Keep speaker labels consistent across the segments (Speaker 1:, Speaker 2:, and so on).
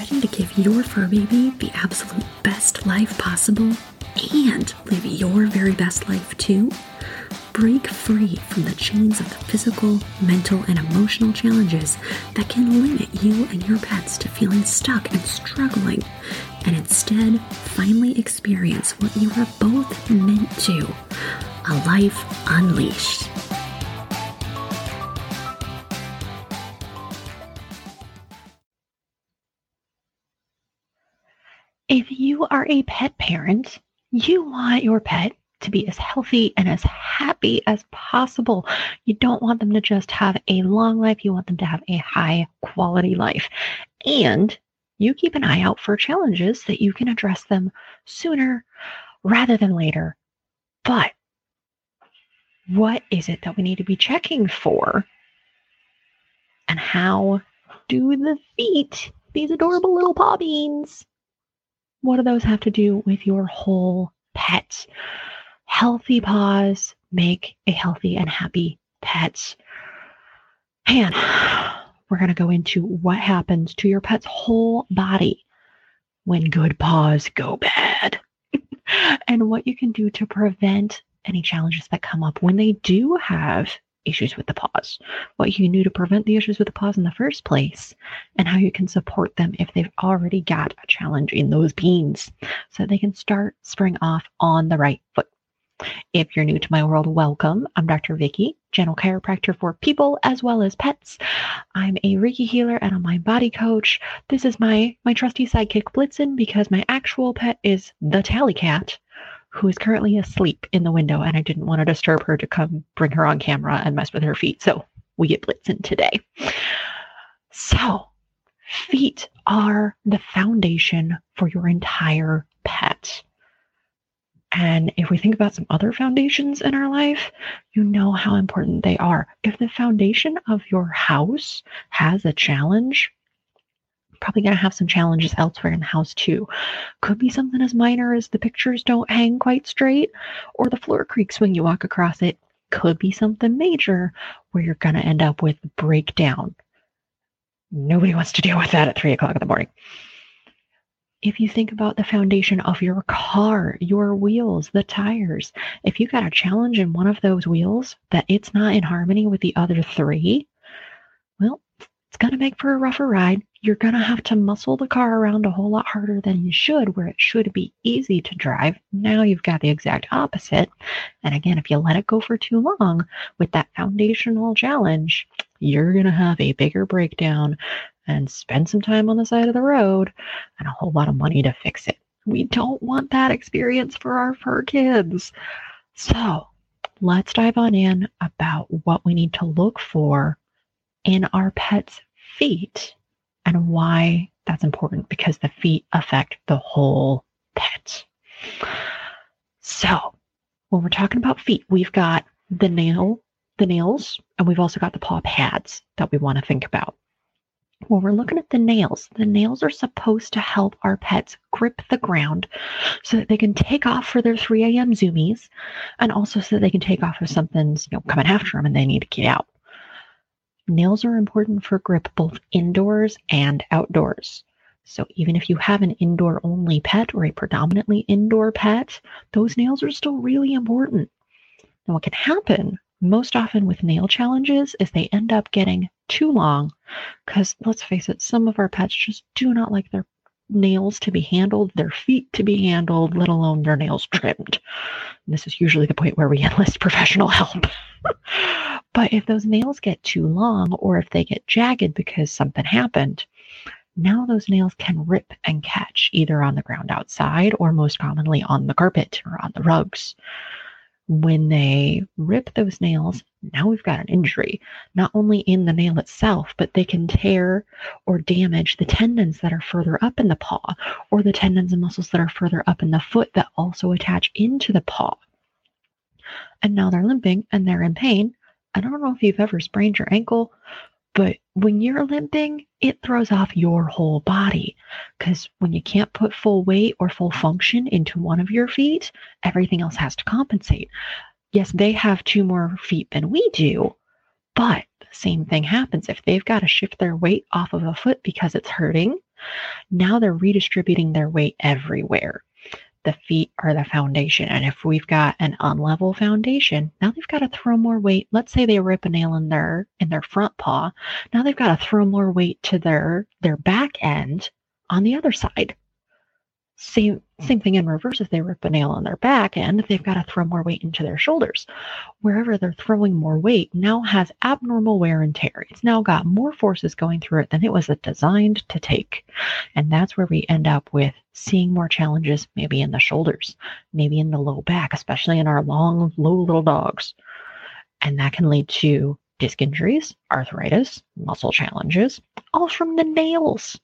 Speaker 1: Ready to give your fur baby the absolute best life possible and live your very best life too? Break free from the chains of the physical, mental, and emotional challenges that can limit you and your pets to feeling stuck and struggling, and instead finally experience what you are both meant to a life unleashed.
Speaker 2: If you are a pet parent, you want your pet to be as healthy and as happy as possible. You don't want them to just have a long life, you want them to have a high quality life. And you keep an eye out for challenges that you can address them sooner rather than later. But what is it that we need to be checking for? And how do the feet, these adorable little paw beans, what do those have to do with your whole pet? Healthy paws make a healthy and happy pet. And we're going to go into what happens to your pet's whole body when good paws go bad and what you can do to prevent any challenges that come up when they do have issues with the paws, what you can do to prevent the issues with the paws in the first place, and how you can support them if they've already got a challenge in those beans so they can start spring off on the right foot. If you're new to my world, welcome. I'm Dr. Vicki, general chiropractor for people as well as pets. I'm a Reiki healer and a mind body coach. This is my my trusty sidekick Blitzen because my actual pet is the Tally Cat who is currently asleep in the window, and I didn't want to disturb her to come bring her on camera and mess with her feet. So we get Blitzen today. So, feet are the foundation for your entire pet. And if we think about some other foundations in our life, you know how important they are. If the foundation of your house has a challenge, probably going to have some challenges elsewhere in the house too. Could be something as minor as the pictures don't hang quite straight or the floor creaks when you walk across it. Could be something major where you're going to end up with breakdown. Nobody wants to deal with that at three o'clock in the morning. If you think about the foundation of your car, your wheels, the tires, if you got a challenge in one of those wheels that it's not in harmony with the other three, well, it's going to make for a rougher ride you're going to have to muscle the car around a whole lot harder than you should, where it should be easy to drive. Now you've got the exact opposite. And again, if you let it go for too long with that foundational challenge, you're going to have a bigger breakdown and spend some time on the side of the road and a whole lot of money to fix it. We don't want that experience for our fur kids. So let's dive on in about what we need to look for in our pets' feet and why that's important because the feet affect the whole pet. So, when we're talking about feet, we've got the nail, the nails, and we've also got the paw pads that we want to think about. When we're looking at the nails, the nails are supposed to help our pets grip the ground so that they can take off for their 3 a.m. zoomies and also so that they can take off if something's you know coming after them and they need to get out. Nails are important for grip both indoors and outdoors. So even if you have an indoor only pet or a predominantly indoor pet, those nails are still really important. And what can happen most often with nail challenges is they end up getting too long because let's face it, some of our pets just do not like their nails to be handled, their feet to be handled, let alone their nails trimmed. And this is usually the point where we enlist professional help. But if those nails get too long or if they get jagged because something happened, now those nails can rip and catch either on the ground outside or most commonly on the carpet or on the rugs. When they rip those nails, now we've got an injury, not only in the nail itself, but they can tear or damage the tendons that are further up in the paw or the tendons and muscles that are further up in the foot that also attach into the paw. And now they're limping and they're in pain I don't know if you've ever sprained your ankle, but when you're limping, it throws off your whole body. Because when you can't put full weight or full function into one of your feet, everything else has to compensate. Yes, they have two more feet than we do, but the same thing happens. If they've got to shift their weight off of a foot because it's hurting, Now they're redistributing their weight everywhere. The feet are the foundation. And if we've got an unlevel foundation, now they've got to throw more weight. Let's say they rip a nail in their in their front paw. Now they've got to throw more weight to their their back end on the other side. Same same thing in reverse. If they rip a nail on their back end, they've got to throw more weight into their shoulders. Wherever they're throwing more weight now has abnormal wear and tear. It's now got more forces going through it than it was designed to take. And that's where we end up with seeing more challenges, maybe in the shoulders, maybe in the low back, especially in our long, low little dogs. And that can lead to disc injuries, arthritis, muscle challenges, all from the nails.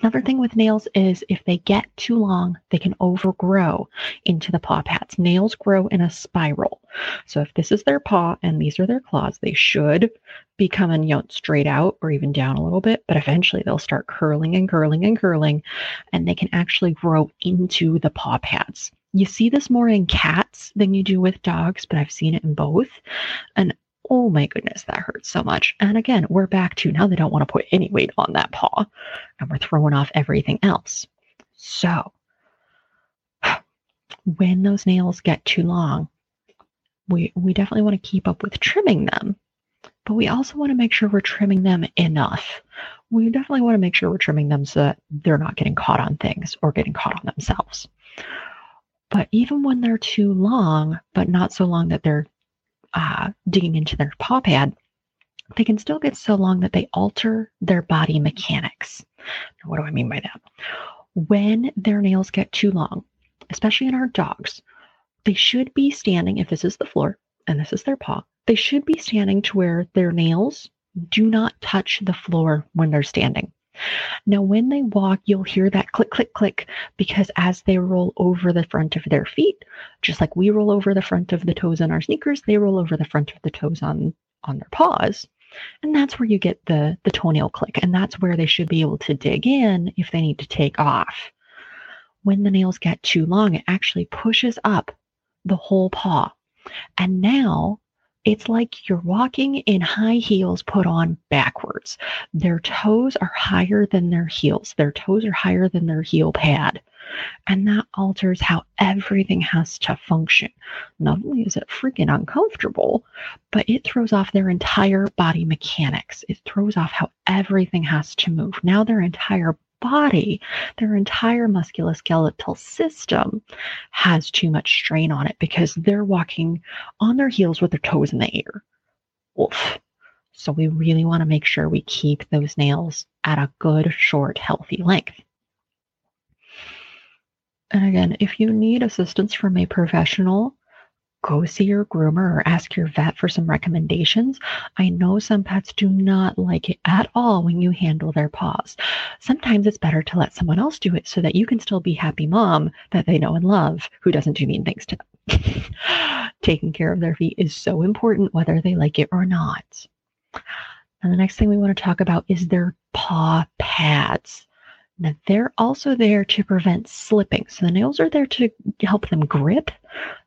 Speaker 2: Another thing with nails is if they get too long, they can overgrow into the paw pads. Nails grow in a spiral. So if this is their paw and these are their claws, they should be coming you know, straight out or even down a little bit, but eventually they'll start curling and curling and curling, and they can actually grow into the paw pads. You see this more in cats than you do with dogs, but I've seen it in both. And oh my goodness, that hurts so much. And again, we're back to now they don't want to put any weight on that paw and we're throwing off everything else. So, when those nails get too long, we, we definitely want to keep up with trimming them, but we also want to make sure we're trimming them enough. We definitely want to make sure we're trimming them so that they're not getting caught on things or getting caught on themselves. But even when they're too long, but not so long that they're uh, digging into their paw pad, they can still get so long that they alter their body mechanics. Now, what do I mean by that? When their nails get too long, especially in our dogs, they should be standing, if this is the floor and this is their paw, they should be standing to where their nails do not touch the floor when they're standing. Now, when they walk, you'll hear that click, click, click, because as they roll over the front of their feet, just like we roll over the front of the toes on our sneakers, they roll over the front of the toes on, on their paws. And that's where you get the, the toenail click. And that's where they should be able to dig in if they need to take off. When the nails get too long, it actually pushes up the whole paw. And now it's like you're walking in high heels put on backwards. Their toes are higher than their heels. Their toes are higher than their heel pad. And that alters how everything has to function. Not only is it freaking uncomfortable, but it throws off their entire body mechanics. It throws off how everything has to move. Now their entire body, their entire musculoskeletal system has too much strain on it because they're walking on their heels with their toes in the air. Oof. So we really want to make sure we keep those nails at a good, short, healthy length. And again, if you need assistance from a professional, go see your groomer or ask your vet for some recommendations. I know some pets do not like it at all when you handle their paws. Sometimes it's better to let someone else do it so that you can still be happy mom that they know and love who doesn't do mean things to them. Taking care of their feet is so important whether they like it or not. And the next thing we want to talk about is their paw pads. Now, they're also there to prevent slipping. So the nails are there to help them grip.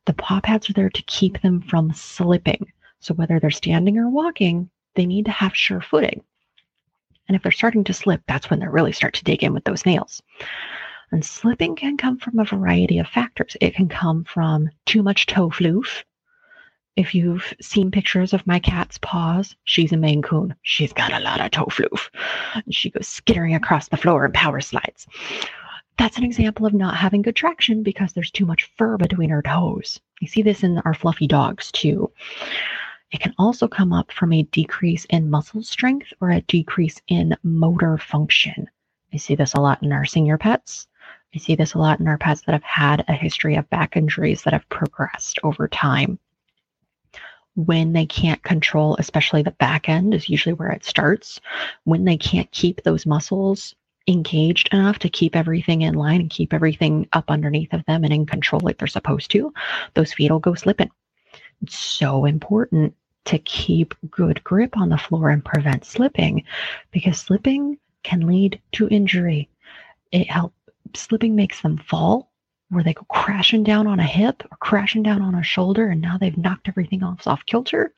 Speaker 2: The paw pads are there to keep them from slipping. So whether they're standing or walking, they need to have sure footing. And if they're starting to slip, that's when they really start to dig in with those nails. And slipping can come from a variety of factors. It can come from too much toe floof, if you've seen pictures of my cat's paws, she's a Maine Coon. She's got a lot of toe floof. She goes skittering across the floor and power slides. That's an example of not having good traction because there's too much fur between her toes. You see this in our fluffy dogs too. It can also come up from a decrease in muscle strength or a decrease in motor function. I see this a lot in our senior pets. I see this a lot in our pets that have had a history of back injuries that have progressed over time when they can't control, especially the back end is usually where it starts, when they can't keep those muscles engaged enough to keep everything in line and keep everything up underneath of them and in control like they're supposed to, those feet will go slipping. It's so important to keep good grip on the floor and prevent slipping because slipping can lead to injury. It helps slipping makes them fall where they go crashing down on a hip or crashing down on a shoulder and now they've knocked everything off off kilter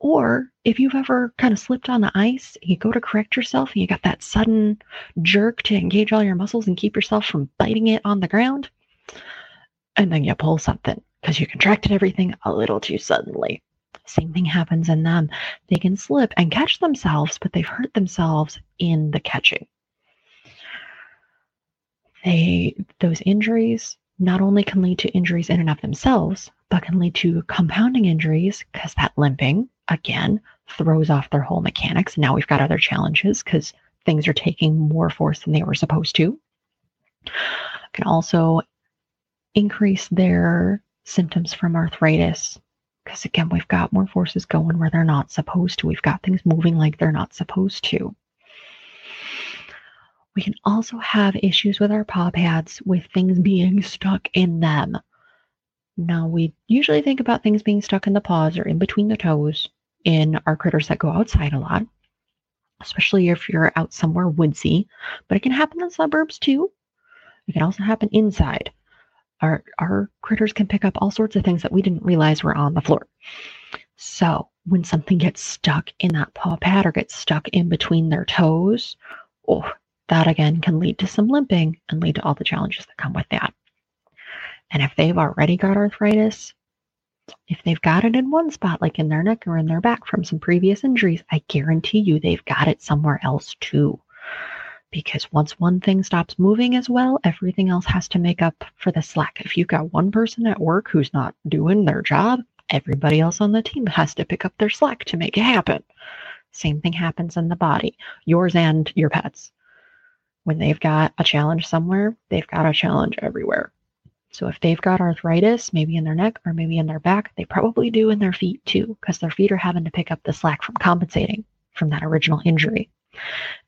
Speaker 2: Or if you've ever kind of slipped on the ice, you go to correct yourself and you got that sudden jerk to engage all your muscles and keep yourself from biting it on the ground. And then you pull something because you contracted everything a little too suddenly. Same thing happens in them. They can slip and catch themselves, but they've hurt themselves in the catching. They those injuries not only can lead to injuries in and of themselves, but can lead to compounding injuries because that limping again throws off their whole mechanics. Now we've got other challenges because things are taking more force than they were supposed to. Can also increase their symptoms from arthritis because again we've got more forces going where they're not supposed to we've got things moving like they're not supposed to we can also have issues with our paw pads with things being stuck in them. Now we usually think about things being stuck in the paws or in between the toes in our critters that go outside a lot especially if you're out somewhere woodsy but it can happen in suburbs too. It can also happen inside. Our, our critters can pick up all sorts of things that we didn't realize were on the floor. So when something gets stuck in that paw pad or gets stuck in between their toes, oh, that again can lead to some limping and lead to all the challenges that come with that. And if they've already got arthritis, if they've got it in one spot, like in their neck or in their back from some previous injuries, I guarantee you they've got it somewhere else too because once one thing stops moving as well, everything else has to make up for the slack. If you've got one person at work who's not doing their job, everybody else on the team has to pick up their slack to make it happen. Same thing happens in the body, yours and your pets. When they've got a challenge somewhere, they've got a challenge everywhere. So if they've got arthritis, maybe in their neck or maybe in their back, they probably do in their feet too, because their feet are having to pick up the slack from compensating from that original injury.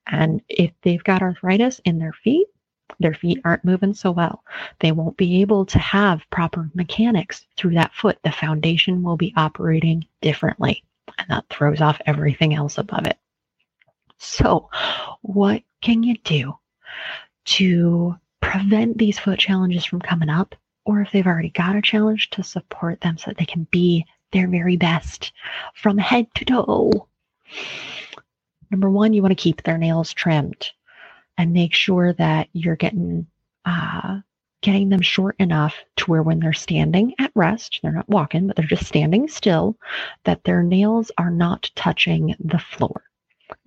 Speaker 2: And if they've got arthritis in their feet, their feet aren't moving so well. They won't be able to have proper mechanics through that foot. The foundation will be operating differently, and that throws off everything else above it. So, what can you do to prevent these foot challenges from coming up? Or if they've already got a challenge, to support them so that they can be their very best from head to toe. Number one, you want to keep their nails trimmed and make sure that you're getting uh, getting them short enough to where when they're standing at rest, they're not walking, but they're just standing still, that their nails are not touching the floor.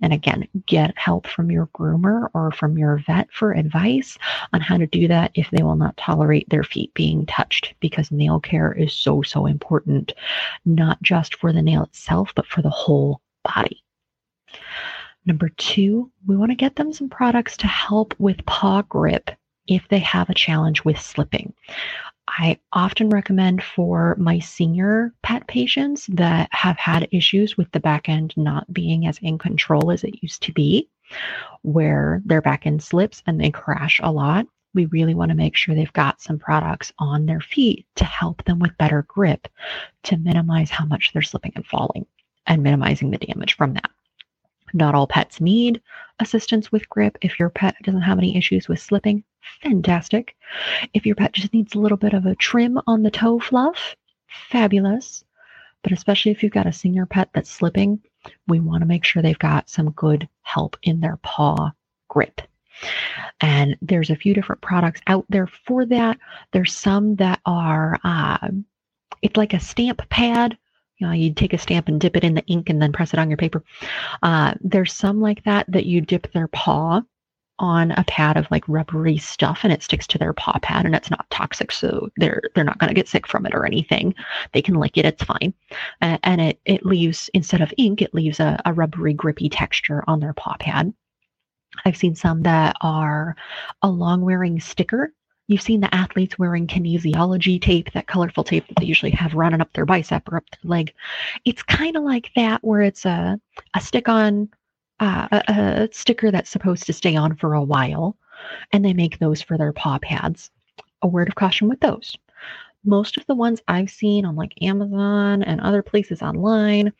Speaker 2: And again, get help from your groomer or from your vet for advice on how to do that if they will not tolerate their feet being touched, because nail care is so, so important, not just for the nail itself, but for the whole body. Number two, we want to get them some products to help with paw grip if they have a challenge with slipping. I often recommend for my senior pet patients that have had issues with the back end not being as in control as it used to be, where their back end slips and they crash a lot. We really want to make sure they've got some products on their feet to help them with better grip to minimize how much they're slipping and falling and minimizing the damage from that. Not all pets need assistance with grip. If your pet doesn't have any issues with slipping, fantastic. If your pet just needs a little bit of a trim on the toe fluff, fabulous. But especially if you've got a senior pet that's slipping, we want to make sure they've got some good help in their paw grip. And there's a few different products out there for that. There's some that are, uh, it's like a stamp pad you know, you take a stamp and dip it in the ink and then press it on your paper. Uh, there's some like that that you dip their paw on a pad of like rubbery stuff and it sticks to their paw pad and it's not toxic so they're they're not going to get sick from it or anything. They can lick it it's fine. Uh, and it it leaves instead of ink it leaves a, a rubbery grippy texture on their paw pad. I've seen some that are a long wearing sticker You've seen the athletes wearing kinesiology tape, that colorful tape that they usually have running up their bicep or up their leg. It's kind of like that, where it's a, a stick on, uh, a, a sticker that's supposed to stay on for a while, and they make those for their paw pads. A word of caution with those. Most of the ones I've seen on like Amazon and other places online,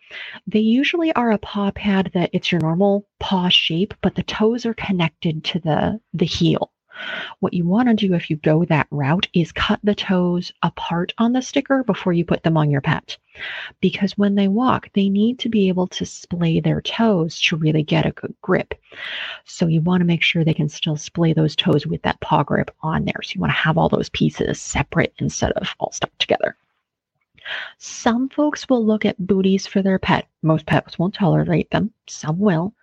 Speaker 2: they usually are a paw pad that it's your normal paw shape, but the toes are connected to the the heel What you want to do if you go that route is cut the toes apart on the sticker before you put them on your pet. Because when they walk, they need to be able to splay their toes to really get a good grip. So you want to make sure they can still splay those toes with that paw grip on there. So you want to have all those pieces separate instead of all stuck together. Some folks will look at booties for their pet. Most pets won't tolerate them, some will.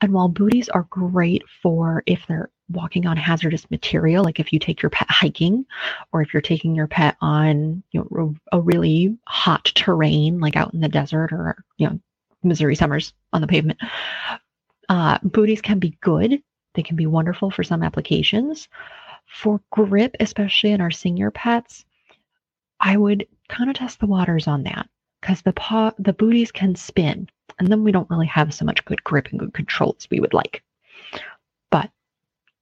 Speaker 2: And while booties are great for if they're walking on hazardous material, like if you take your pet hiking or if you're taking your pet on you know, a really hot terrain, like out in the desert or, you know, Missouri summers on the pavement, uh, booties can be good. They can be wonderful for some applications. For grip, especially in our senior pets, I would kind of test the waters on that because the paw, the booties can spin, and then we don't really have so much good grip and good control as we would like.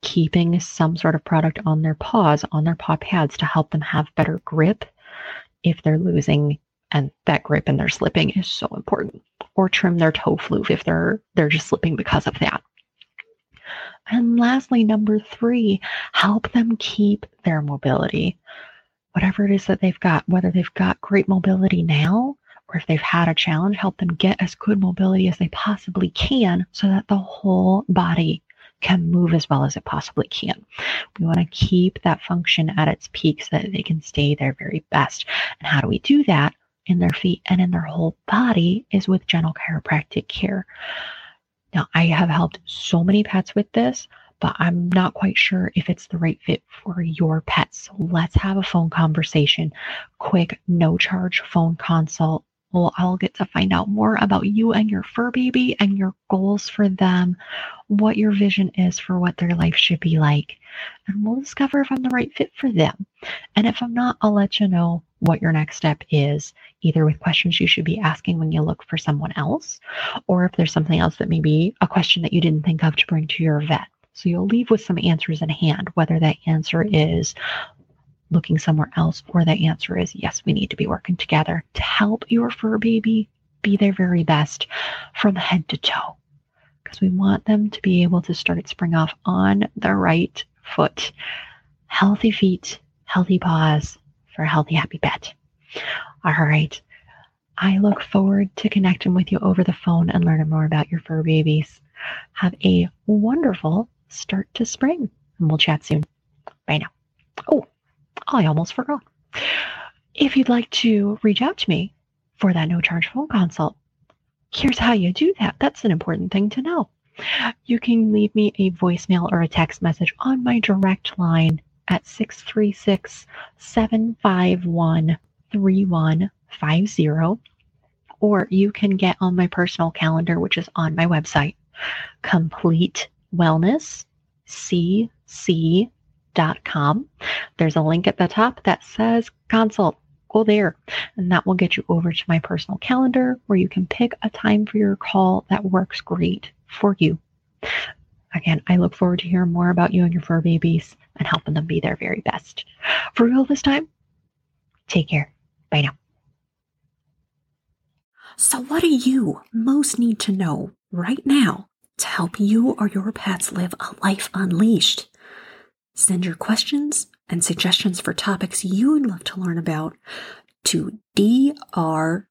Speaker 2: Keeping some sort of product on their paws, on their paw pads to help them have better grip if they're losing and that grip and they're slipping is so important. Or trim their toe floof if they're they're just slipping because of that. And lastly, number three, help them keep their mobility whatever it is that they've got, whether they've got great mobility now or if they've had a challenge, help them get as good mobility as they possibly can so that the whole body can move as well as it possibly can. We want to keep that function at its peak so that they can stay their very best. And how do we do that in their feet and in their whole body is with gentle chiropractic care. Now, I have helped so many pets with this but I'm not quite sure if it's the right fit for your pet. So let's have a phone conversation. Quick, no charge phone consult. Well, I'll get to find out more about you and your fur baby and your goals for them, what your vision is for what their life should be like. And we'll discover if I'm the right fit for them. And if I'm not, I'll let you know what your next step is, either with questions you should be asking when you look for someone else, or if there's something else that may be a question that you didn't think of to bring to your vet. So you'll leave with some answers in hand, whether that answer is looking somewhere else or the answer is yes, we need to be working together to help your fur baby be their very best from head to toe. Because we want them to be able to start spring off on the right foot. Healthy feet, healthy paws for a healthy, happy pet. All right. I look forward to connecting with you over the phone and learning more about your fur babies. Have a wonderful start to spring. And we'll chat soon. Bye now. Oh, I almost forgot. If you'd like to reach out to me for that no charge phone consult, here's how you do that. That's an important thing to know. You can leave me a voicemail or a text message on my direct line at 636 751 3150. Or you can get on my personal calendar, which is on my website, complete wellness, cc.com. There's a link at the top that says consult. Go there, and that will get you over to my personal calendar where you can pick a time for your call that works great for you. Again, I look forward to hearing more about you and your fur babies and helping them be their very best. For real this time, take care. Bye now.
Speaker 1: So, what do you most need to know right now to help you or your pets live a life unleashed. Send your questions and suggestions for topics you'd love to learn about to dr.vicky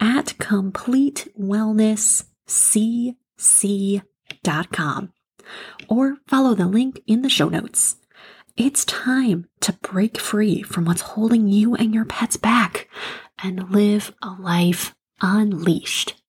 Speaker 1: at completewellnesscc.com or follow the link in the show notes. It's time to break free from what's holding you and your pets back and live a life unleashed.